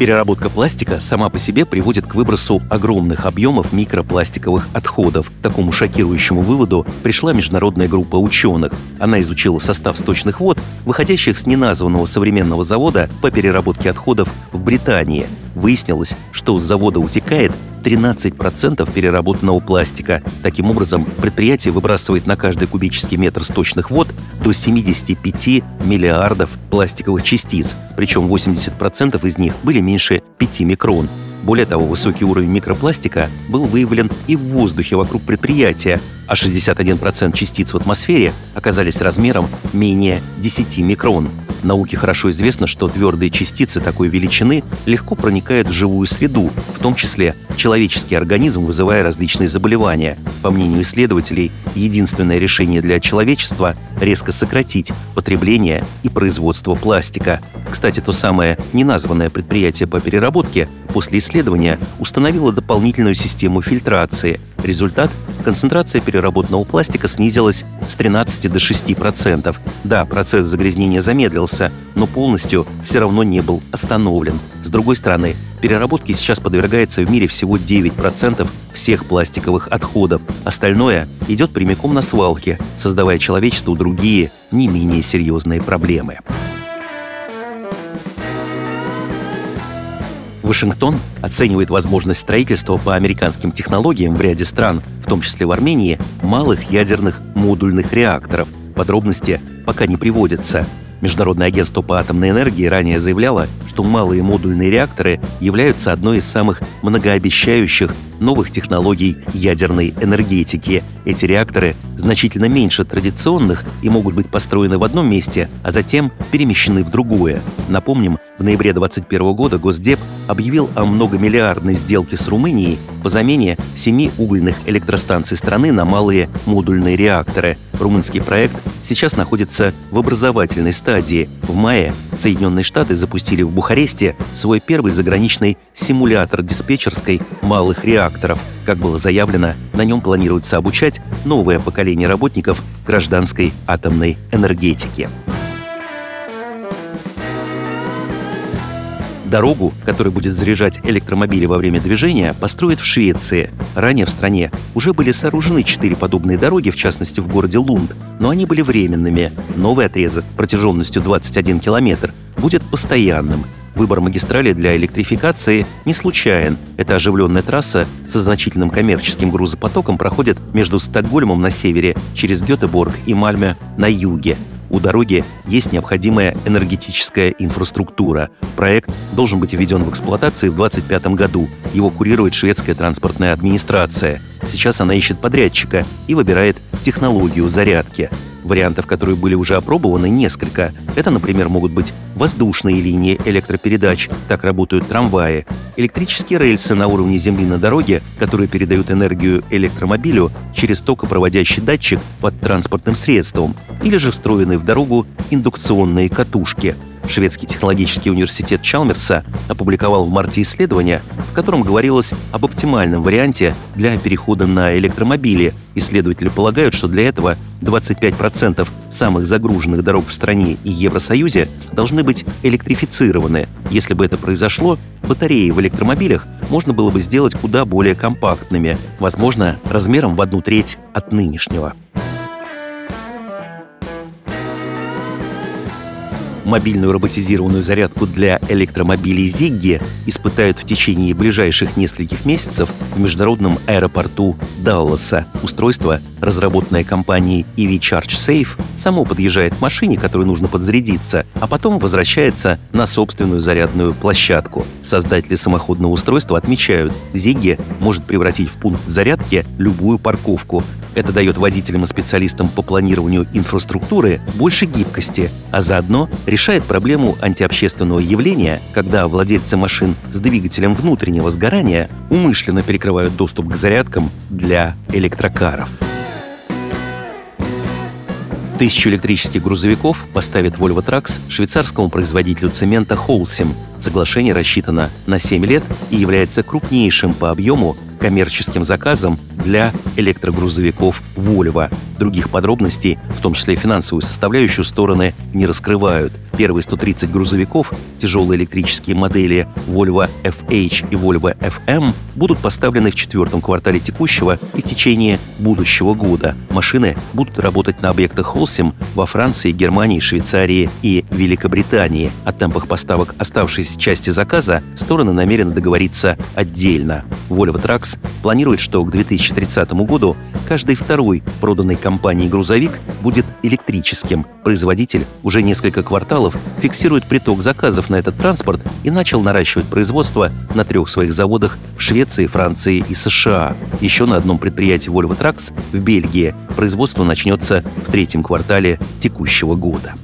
Переработка пластика сама по себе приводит к выбросу огромных объемов микропластиковых отходов. К такому шокирующему выводу пришла международная группа ученых. Она изучила состав сточных вод, выходящих с неназванного современного завода по переработке отходов в Британии. Выяснилось, что с завода утекает 13% переработанного пластика. Таким образом, предприятие выбрасывает на каждый кубический метр сточных вод до 75 миллиардов пластиковых частиц, причем 80% из них были меньше 5 микрон. Более того, высокий уровень микропластика был выявлен и в воздухе вокруг предприятия, а 61% частиц в атмосфере оказались размером менее 10 микрон. Науке хорошо известно, что твердые частицы такой величины легко проникают в живую среду, в том числе человеческий организм, вызывая различные заболевания. По мнению исследователей, единственное решение для человечества – резко сократить потребление и производство пластика. Кстати, то самое неназванное предприятие по переработке после исследования установило дополнительную систему фильтрации. Результат – концентрация переработанного пластика снизилась с 13 до 6%. Да, процесс загрязнения замедлился, но полностью все равно не был остановлен. С другой стороны, переработке сейчас подвергается в мире всего 9% всех пластиковых отходов. Остальное идет прямиком на свалки, создавая человечеству другие, не менее серьезные проблемы. Вашингтон оценивает возможность строительства по американским технологиям в ряде стран, в том числе в Армении, малых ядерных модульных реакторов. Подробности пока не приводятся. Международное агентство по атомной энергии ранее заявляло, что малые модульные реакторы являются одной из самых многообещающих новых технологий ядерной энергетики. Эти реакторы значительно меньше традиционных и могут быть построены в одном месте, а затем перемещены в другое. Напомним, в ноябре 2021 года Госдеп объявил о многомиллиардной сделке с Румынией по замене семи угольных электростанций страны на малые модульные реакторы. Румынский проект сейчас находится в образовательной стадии. В мае Соединенные Штаты запустили в Бухаресте свой первый заграничный симулятор диспетчерской малых реакторов. Как было заявлено, на нем планируется обучать новое поколение работников гражданской атомной энергетики. Дорогу, которая будет заряжать электромобили во время движения, построят в Швеции. Ранее в стране уже были сооружены четыре подобные дороги, в частности в городе Лунд, но они были временными. Новый отрезок протяженностью 21 километр будет постоянным. Выбор магистрали для электрификации не случайен. Эта оживленная трасса со значительным коммерческим грузопотоком проходит между Стокгольмом на севере через Гетеборг и Мальме на юге. У дороги есть необходимая энергетическая инфраструктура. Проект должен быть введен в эксплуатацию в 2025 году. Его курирует шведская транспортная администрация. Сейчас она ищет подрядчика и выбирает технологию зарядки. Вариантов, которые были уже опробованы, несколько. Это, например, могут быть воздушные линии электропередач, так работают трамваи, электрические рельсы на уровне земли на дороге, которые передают энергию электромобилю через токопроводящий датчик под транспортным средством, или же встроенные в дорогу индукционные катушки – Шведский технологический университет Чалмерса опубликовал в марте исследование, в котором говорилось об оптимальном варианте для перехода на электромобили. Исследователи полагают, что для этого 25% самых загруженных дорог в стране и Евросоюзе должны быть электрифицированы. Если бы это произошло, батареи в электромобилях можно было бы сделать куда более компактными, возможно, размером в одну треть от нынешнего. Мобильную роботизированную зарядку для электромобилей Ziggy испытают в течение ближайших нескольких месяцев в международном аэропорту Далласа. Устройство, разработанное компанией EV Charge Safe, само подъезжает к машине, которой нужно подзарядиться, а потом возвращается на собственную зарядную площадку. Создатели самоходного устройства отмечают, Ziggy может превратить в пункт зарядки любую парковку, это дает водителям и специалистам по планированию инфраструктуры больше гибкости, а заодно решает проблему антиобщественного явления, когда владельцы машин с двигателем внутреннего сгорания умышленно перекрывают доступ к зарядкам для электрокаров. Тысячу электрических грузовиков поставит Volvo Trucks швейцарскому производителю цемента Holcim. Соглашение рассчитано на 7 лет и является крупнейшим по объему коммерческим заказом для электрогрузовиков Volvo. Других подробностей, в том числе финансовую составляющую, стороны не раскрывают. Первые 130 грузовиков, тяжелые электрические модели Volvo FH и Volvo FM, будут поставлены в четвертом квартале текущего и в течение будущего года. Машины будут работать на объектах Holcim во Франции, Германии, Швейцарии и Великобритании. О темпах поставок оставшейся части заказа стороны намерены договориться отдельно. Volvo Trucks планирует, что к 2030 году каждый второй проданный компанией грузовик будет электрическим. Производитель уже несколько кварталов фиксирует приток заказов на этот транспорт и начал наращивать производство на трех своих заводах в Швеции, Франции и США. Еще на одном предприятии Volvo Trucks в Бельгии производство начнется в третьем квартале текущего года.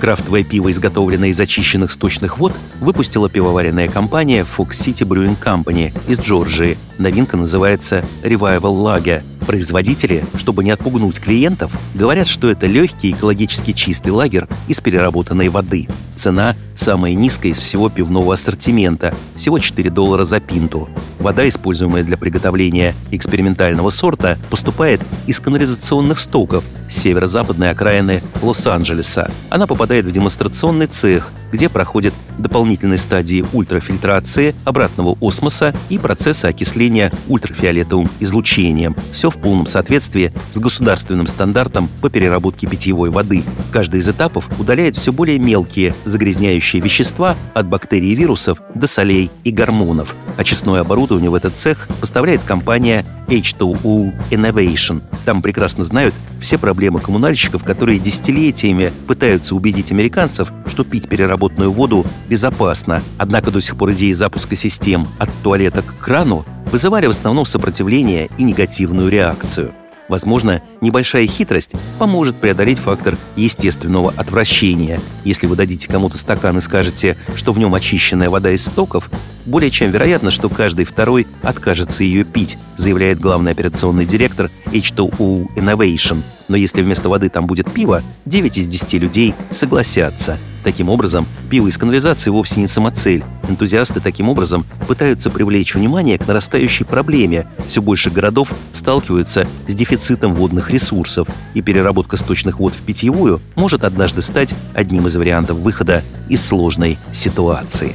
Крафтовое пиво, изготовленное из очищенных сточных вод, выпустила пивоваренная компания Fox City Brewing Company из Джорджии. Новинка называется Revival Lager – Производители, чтобы не отпугнуть клиентов, говорят, что это легкий экологически чистый лагерь из переработанной воды. Цена самая низкая из всего пивного ассортимента – всего 4 доллара за пинту. Вода, используемая для приготовления экспериментального сорта, поступает из канализационных стоков северо-западной окраины Лос-Анджелеса. Она попадает в демонстрационный цех, где проходят дополнительные стадии ультрафильтрации, обратного осмоса и процесса окисления ультрафиолетовым излучением. Все в полном соответствии с государственным стандартом по переработке питьевой воды. Каждый из этапов удаляет все более мелкие загрязняющие вещества от бактерий и вирусов до солей и гормонов. Очистное оборудование в этот цех поставляет компания H2O Innovation. Там прекрасно знают все проблемы коммунальщиков, которые десятилетиями пытаются убедить американцев, что пить переработанную воду безопасно. Однако до сих пор идеи запуска систем от туалета к крану вызывали в основном сопротивление и негативную реакцию. Возможно, небольшая хитрость поможет преодолеть фактор естественного отвращения. Если вы дадите кому-то стакан и скажете, что в нем очищенная вода из стоков, более чем вероятно, что каждый второй откажется ее пить, заявляет главный операционный директор H2O Innovation. Но если вместо воды там будет пиво, 9 из 10 людей согласятся. Таким образом, пиво из канализации вовсе не самоцель. Энтузиасты таким образом пытаются привлечь внимание к нарастающей проблеме. Все больше городов сталкиваются с дефицитом водных ресурсов, и переработка сточных вод в питьевую может однажды стать одним из вариантов выхода из сложной ситуации.